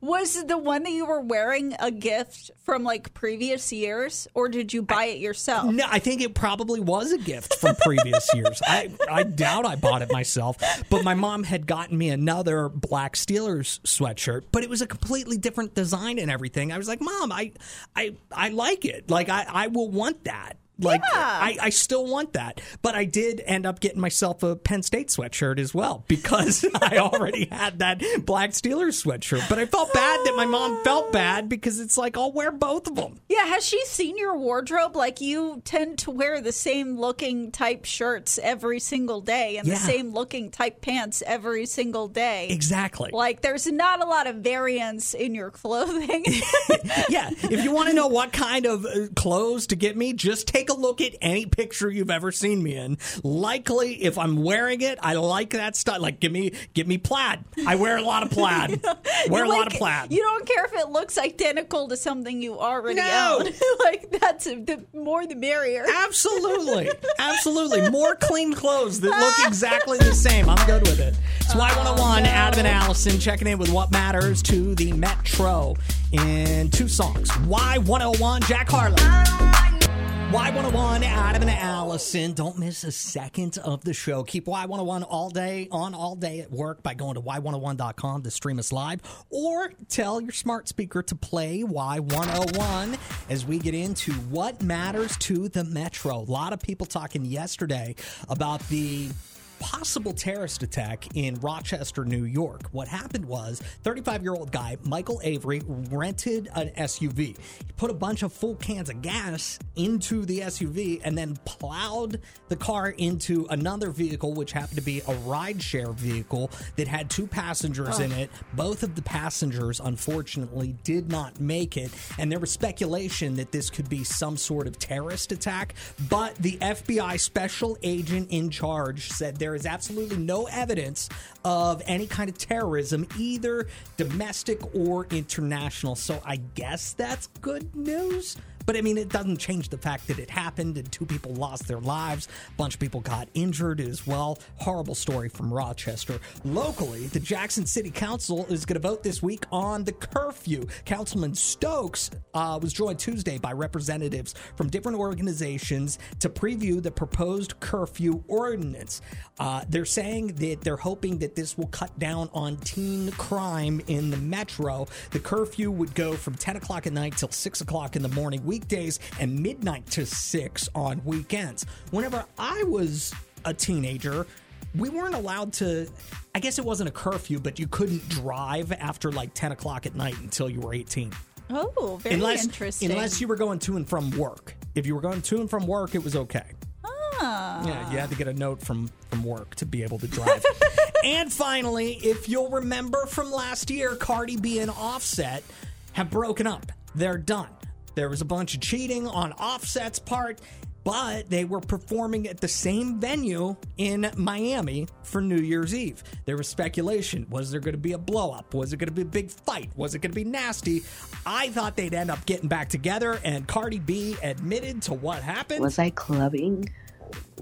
Was the one that you were wearing a gift from like previous years, or did you buy it yourself? No, I think it probably was a gift from previous years. I, I doubt I bought it myself, but my mom had gotten me another black Steelers sweatshirt, but it was a completely different design and everything. I was like, Mom, I I I like it. Like I, I will want that. Like I, I still want that. But I did end up getting myself a Penn State sweatshirt as well because I already had that black Steelers sweatshirt. But I felt bad that my mom felt bad because it's like I'll wear both of them. Yeah, has she seen your wardrobe? Like you tend to wear the same looking type shirts every single day and Yeah. the same looking type pants every single day. Exactly. Like there's not a lot of variance in your clothing. yeah, if you want to know what kind of uh, clothes to get me, just take a look at any picture you've ever seen me in. Likely, if I'm wearing it, I like that style. Like, give me, give me plaid. I wear a lot of plaid. wear a You lot of plaid. You don't care if it looks identical to something you already No. own. like that's the more the merrier. Absolutely, absolutely. More clean clothes that look exactly the same. I'm good with it. It's Y101, Adam and Allison checking in with what matters to the Metro in two songs. Y101, Jack Harlow. Y101, Adam and Allison. Don't miss a second of the show. Keep Y101 all day on all day at work by going to Y101.com to stream us live or tell your smart speaker to play Y101 as we get into what matters to the Metro. A lot of people talking yesterday about the possible terrorist attack in Rochester, New York. What happened was 35 year old guy, Michael Avery, rented an SUV. He put a bunch of full cans of gas into the SUV and then plowed the car into another vehicle, which happened to be a rideshare vehicle that had two passengers in it. Both of the passengers, unfortunately, did not make it. And there was speculation that this could be some sort of terrorist attack. But the FBI special agent in charge said there is absolutely no evidence of any kind of terrorism, either domestic or international. So I guess that's good news. But I mean, it doesn't change the fact that it happened and two people lost their lives. A bunch of people got injured as well. Horrible story from Rochester. Locally, the Jackson City Council is going to vote this week on the curfew. Councilman Stokes uh, was joined Tuesday by representatives from different organizations to preview the proposed curfew ordinance. Uh, they're saying that they're hoping that this will cut down on teen crime in the metro. The curfew would go from 10 o'clock at night till 6 o'clock in the morning weekdays and midnight to 6 on weekends. Whenever I was a teenager, we weren't allowed to. I guess it wasn't a curfew, but you couldn't drive after like 10 o'clock at night until you were 18 Oh, very unless interesting. unless you were going to and from work. If you were going to and from work, it was okay. Ah. Yeah, you had to get a note from from work to be able to drive. and finally, if you'll remember from last year, Cardi B and Offset have broken up. They're done. There was a bunch of cheating on Offset's part, but they were performing at the same venue in Miami for New Year's Eve. There was speculation. Was there going to be a blow up? Was it going to be a big fight? Was it going to be nasty? I thought they'd end up getting back together, and Cardi B admitted to what happened. Was I clubbing?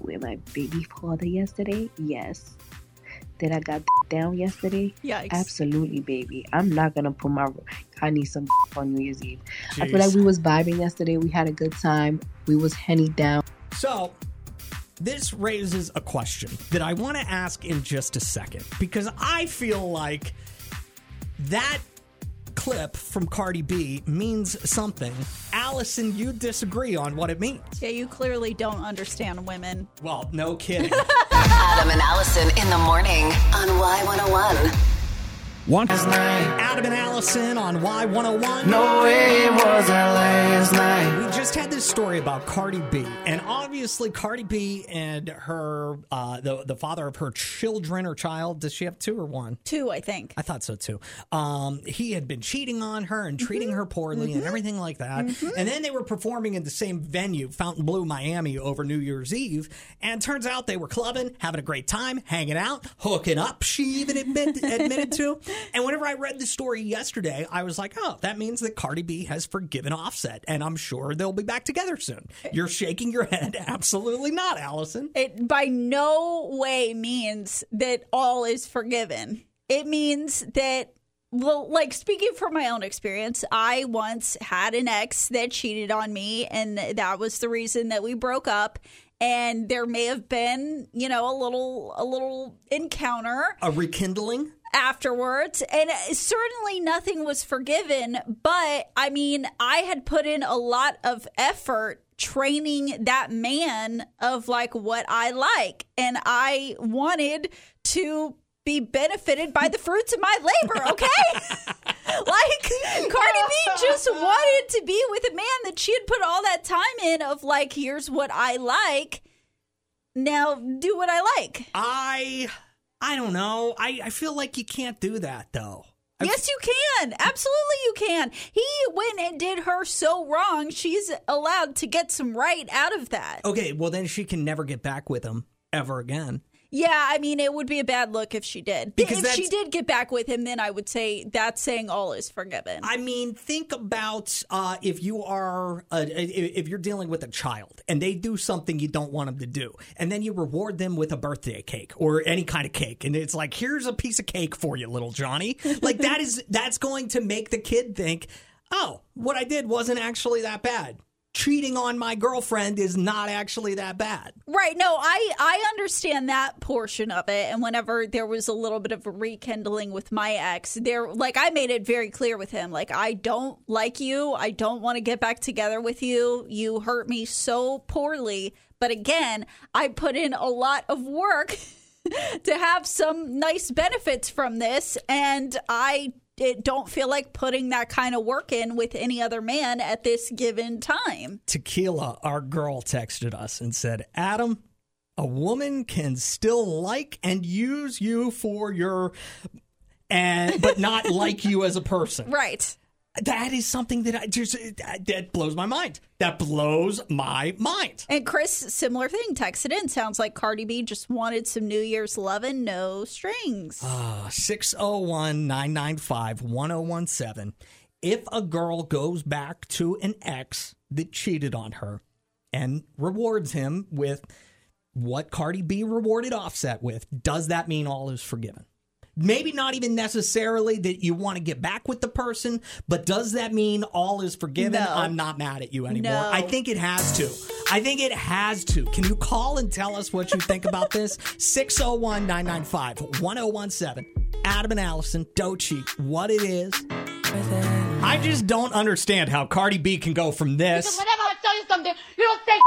with my baby father yesterday? Yes. Did I got down yesterday? Yikes. Absolutely, baby. I'm not gonna put my. I need some on New Year's Eve. I feel like we was vibing yesterday. We had a good time. We was henny down. So, this raises a question that I want to ask in just a second because I feel like that clip from Cardi B means something. Allison, you disagree on what it means. Yeah, you clearly don't understand women. Well, no kidding. Adam and Allison in the morning on Y101. One night, Adam and Allison on Y101. No way it wasn't last night. We just had this story about Cardi B, and obviously Cardi B and her, uh, the the father of her children or child. Does she have two or one? Two, I think. I thought so too. Um, he had been cheating on her and treating Mm-hmm. her poorly and everything like that. And then they were performing in the same venue, Fontainebleau, Miami, over New Year's Eve. And turns out they were clubbing, having a great time, hanging out, hooking up. She even admit, admitted to. And whenever I read the story yesterday, I was like, oh, that means that Cardi B has forgiven Offset, and I'm sure they'll be back together soon. You're shaking your head. Absolutely not, Allison. It by no way means that all is forgiven. It means that well, like speaking from my own experience, I once had an ex that cheated on me, and that was the reason that we broke up. And there may have been, you know, a little, a little encounter A rekindling? Afterwards. And uh, certainly nothing was forgiven but i mean i had put in a lot of effort training that man of like what i like. And i wanted to be benefited by the fruits of my labor okay? Like cardi b just wanted to be with a man that she had put all that time in of like here's what i like. Now do what i like. I I don't know. I, I feel like you can't do that though. Yes, you can. Absolutely, you can. He went and did her so wrong. She's allowed to get some right out of that. Okay, well then she can never get back with him ever again. Yeah, I mean, it would be a bad look if she did. Because if she did get back with him, then I would say that's saying all is forgiven. I mean, think about uh, if you are uh, if you're dealing with a child and they do something you don't want them to do, and then you reward them with a birthday cake or any kind of cake, and it's like, here's a piece of cake for you, little Johnny. Like that is that's going to make the kid think, oh, what I did wasn't actually that bad. Cheating on my girlfriend is not actually that bad. Right. No, I I understand that portion of it. And whenever there was a little bit of rekindling with my ex, there like I made it very clear with him, like I don't like you. I don't want to get back together with you. You hurt me so poorly. But again, I put in a lot of work to have some nice benefits from this, and I don't feel like putting that kind of work in with any other man at this given time. Tequila, our girl, texted us and said, Adam, a woman can still like and use you for your and but not like you as a person. Right. That is something that I just that blows my mind. That blows my mind. And Chris, similar thing, texted in. Sounds like Cardi B just wanted some New Year's loving, no strings. Uh, 601 995 1017. If a girl goes back to an ex that cheated on her and rewards him with what Cardi B rewarded Offset with, does that mean all is forgiven? Maybe not even necessarily that you want to get back with the person, but does that mean all is forgiven? No. I'm not mad at you anymore. No. I think it has to. I think it has to. Can you call and tell us what you think about this? 601 995 1017. Adam and Allison, don't. What it is. I just don't understand how Cardi B can go from Because this whenever I tell you something, you don't take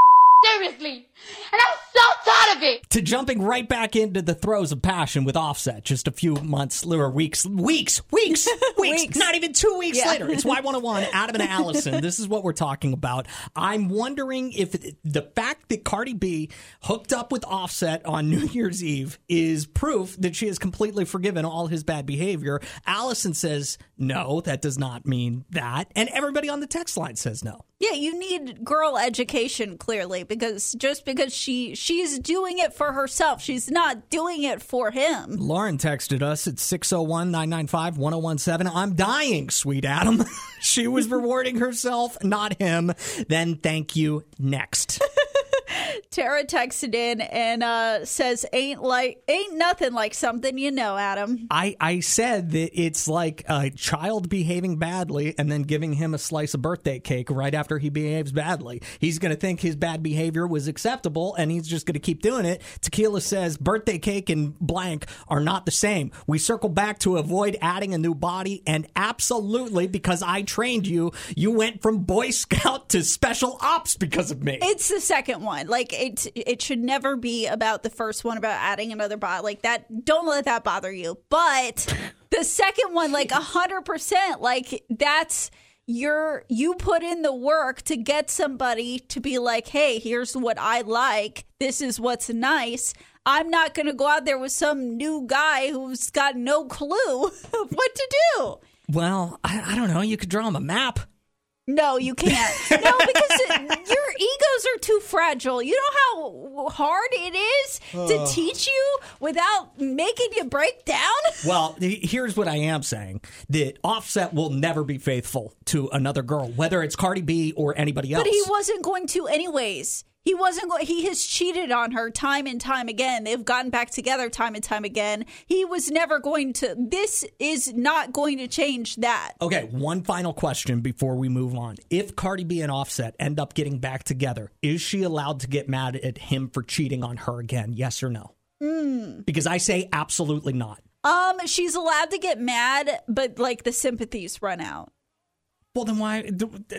seriously. And I'm so tired of it. to jumping right back into the throes of passion with Offset just a few months or weeks, weeks, weeks, weeks, not even two weeks Yeah. later. It's Y101, Adam and Allison. This is what we're talking about. I'm wondering if the fact that Cardi B hooked up with Offset on New Year's Eve is proof that she has completely forgiven all his bad behavior. Allison says, no, that does not mean that. And everybody on the text line says no. Yeah, you need girl education clearly because just because she she's doing it for herself, she's not doing it for him. Lauren texted us at 601 995 1017. I'm dying, sweet Adam. she was rewarding herself, not him. Then thank you. Next. Tara texted in and uh, says, "Ain't like ain't nothing like something you know, Adam." I, I said that it's like a child behaving badly and then giving him a slice of birthday cake right after he behaves badly. He's going to think his bad behavior was acceptable and he's just going to keep doing it. Tequila says birthday cake and blank are not the same. We circle back to avoid adding a new body and absolutely because I trained you, you went from Boy Scout to special ops because of me. It's the second one. Like it, it should never be about the first one about adding another bot. Like that. Don't let that bother you. But the second one, like a hundred percent, like that's you're you put in the work to get somebody to be like, hey, here's what I like. This is what's nice. I'm not going to go out there with some new guy who's got no clue of what to do. Well, I, I don't know. You could draw him a map. No, you can't. No, because your egos are too fragile. You know how hard it is to Ugh. teach you without making you break down? Well, here's what I am saying: that Offset will never be faithful to another girl, whether it's Cardi B or anybody else. But he wasn't going to anyways. He wasn't going he has cheated on her time and time again. They've gotten back together time and time again. He was never going to this is not going to change that. Okay, one final question before we move on. If Cardi B and Offset end up getting back together, is she allowed to get mad at him for cheating on her again? Yes or no? Mm. Because I say absolutely not. Um she's allowed to get mad, but like the sympathies run out. Well, then why?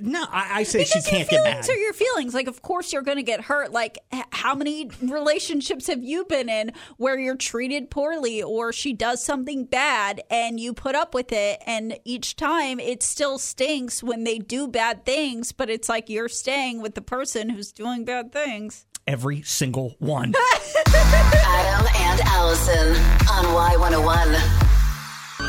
No, I, I say because she can't your get mad. are your feelings. Like, of course, you're going to get hurt. Like, how many relationships have you been in where you're treated poorly or she does something bad and you put up with it? And each time it still stinks when they do bad things, but it's like you're staying with the person who's doing bad things. Every single one. Adam and Allison on Y101.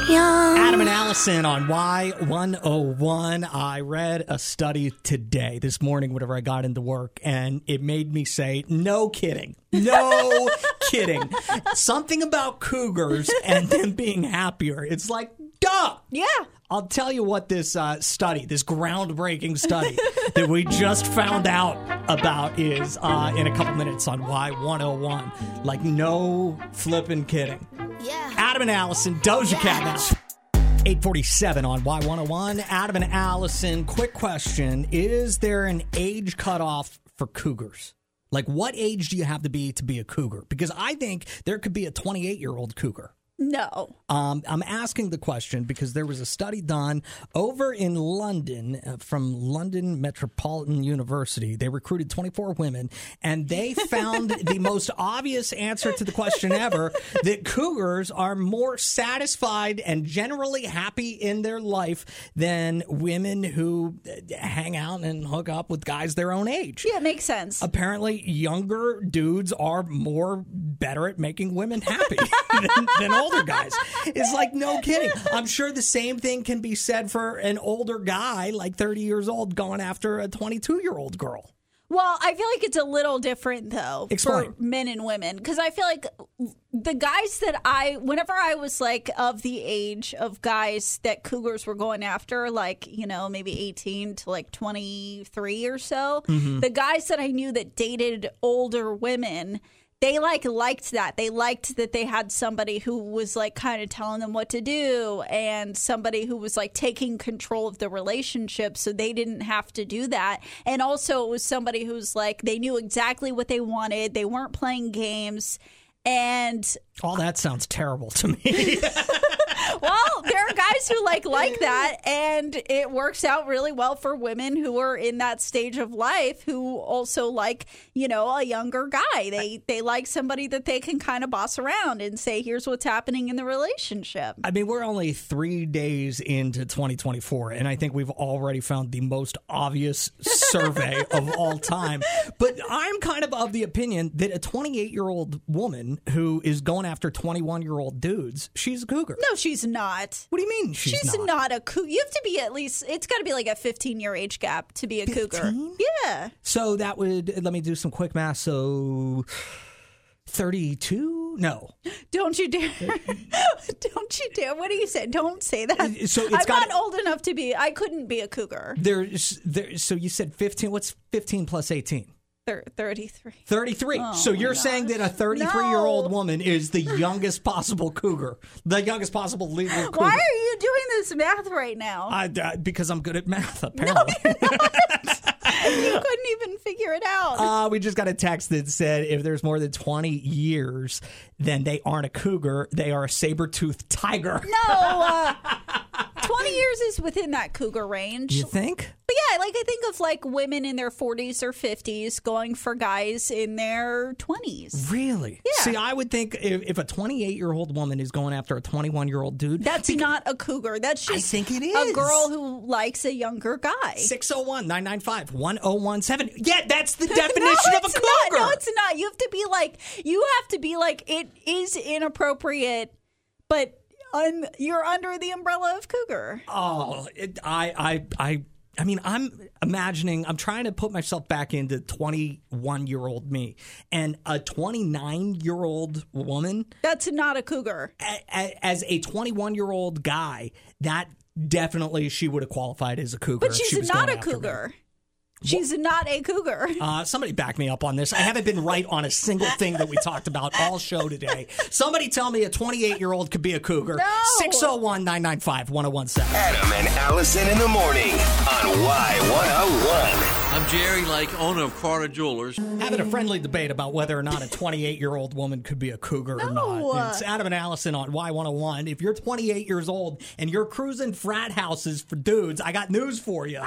Adam and Allison on Y101. I read a study today, this morning, whenever I got into work, and it made me say, no kidding. No kidding. Something about cougars and them being happier. It's like, duh. Yeah. I'll tell you what this uh, study, this groundbreaking study that we just found out about is uh, in a couple minutes on Y101. Like, no flipping kidding. Yeah. Adam and Allison, Doja Cat now. 847 on Y101. Adam and Allison, quick question. Is there an age cutoff for cougars? Like, what age do you have to be to be a cougar? Because I think there could be a 28 year old cougar. No. Um, I'm asking the question because there was a study done over in London uh, from London Metropolitan University. They recruited 24 women and they found the most obvious answer to the question ever that cougars are more satisfied and generally happy in their life than women who uh, hang out and hook up with guys their own age. Yeah, it makes sense. Apparently, younger dudes are more better at making women happy than, than older guys. It's like, no kidding. I'm sure the same thing can be said for an older guy, like 30 years old, going after a 22 year old girl. Well, I feel like it's a little different though Explain. for men and women because I feel like the guys that I, whenever I was like of the age of guys that cougars were going after, like you know maybe eighteen to like twenty three or so, Mhm. the guys that I knew that dated older women. They like liked that. They liked that they had somebody who was like kind of telling them what to do and somebody who was like taking control of the relationship so they didn't have to do that. And also it was somebody who's like they knew exactly what they wanted. They weren't playing games. And All that sounds terrible to me. well, there are guys who like like that, and it works out really well for women who are in that stage of life who also like you know a younger guy. They they like somebody that they can kind of boss around and say, "Here's what's happening in the relationship." I mean, we're only three days into 2024, and I think we've already found the most obvious survey of all time. But I'm kind of of the opinion that a 28 year old woman who is going after 21 year old dudes, she's a cougar. No, she's not. What do you mean she's, She's not? not, a cougar. You have to be at least. It's got to be like a 15 year age gap to be a cougar. Yeah. So that would, let me do some quick math. So 32? No. Don't you dare! Don't you dare! What do you say? Don't say that. So I'm not old enough to be. I couldn't be a cougar. There's, there, so you said 15. What's 15 plus 18? Thir- 33. 33. Oh, so you're saying that a gosh. 33 year old woman is the youngest possible cougar, the youngest possible legal cougar. Why are you doing this math right now? I, because I'm good at math, apparently. you couldn't even figure it out. Uh, we just got a text that said if there's more than 20 years, then they aren't a cougar. They are a saber toothed tiger. no, uh, 20 years is within that cougar range. You think? But yeah, like I think of like women in their 40s or 50s going for guys in their 20s. Really? Yeah. See, I would think if, if a 28 year old woman is going after a 21 year old dude, That's not a cougar. That's I just think it a girl who likes a younger guy. 601 995 1017. Yeah, that's the definition no, of a cougar. Not. No, it's not. You have to be like you have to be like it is inappropriate, but un, you're under the umbrella of cougar. Oh, it, I, I, I, I mean, I'm imagining. I'm trying to put myself back into 21 year old me, and a 29 year old woman That's not a cougar. as a 21 year old guy. That definitely she would have qualified as a cougar. But if she she's not a cougar. me. Cougar. She's not a cougar. Uh, somebody back me up on this. I haven't been right on a single thing that we talked about all show today. Somebody tell me a 28 year old could be a cougar. No. 601 995 1017. Adam and Allison in the morning on Y101. I'm Jerry Lake, owner of Carter Jewelers. Having a friendly debate about whether or not a 28 year old woman could be a cougar or not. It's Adam and Allison on Y101. If you're 28 years old and you're cruising frat houses for dudes, I got news for you.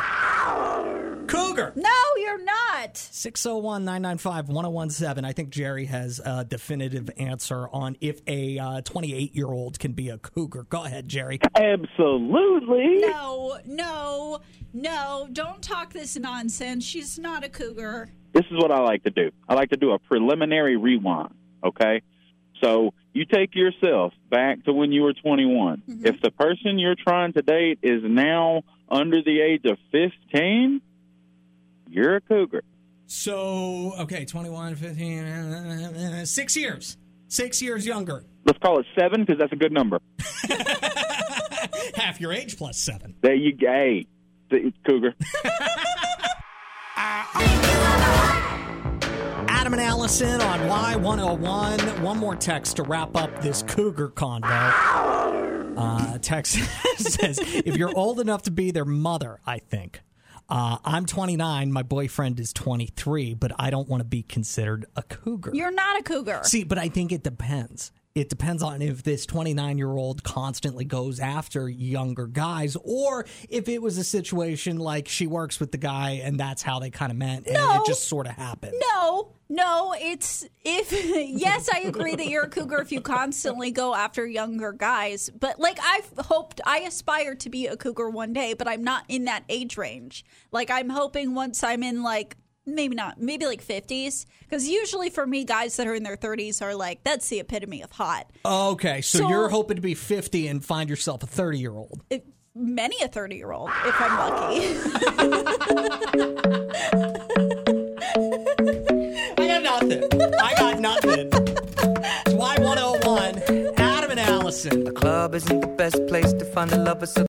Cougar. No, you're not. 601 995 1017. I think Jerry has a definitive answer on if a uh, 28 year old can be a cougar. Go ahead, Jerry. Absolutely. No, no, no. Don't talk this nonsense. She's not a cougar. This is what I like to do. I like to do a preliminary rewind. Okay, so you take yourself back to when you were 21. If the person you're trying to date is now under the age of 15, you're a cougar. So, okay, 21, 15, uh, six years. Six years younger. Let's call it seven because that's a good number. Half your age plus seven. There you go. Hey, cougar. Adam and Allison on Y101. One more text to wrap up this cougar convo. Uh, text says, if you're old enough to be their mother, I think. Uh, I'm 29. My boyfriend is 23, but I don't want to be considered a cougar. You're not a cougar. See, but I think it depends. It depends on if this 29 year old constantly goes after younger guys, or if it was a situation like she works with the guy and that's how they kind of met, and No. it just sort of happened. No, no, it's if yes, I agree that you're a cougar if you constantly go after younger guys. But like I've hoped I aspire to be a cougar one day, but I'm not in that age range. Like I'm hoping once I'm in like maybe not, maybe like 50s because usually for me guys that are in their 30s are like that's the epitome of hot. Okay, so, So- you're hoping to be 50 and find yourself a 30 year old. Many a 30 year old if I'm lucky. I got nothing. I got nothing. It's Y101, Adam and Allison. The club isn't the best place to find a lover, so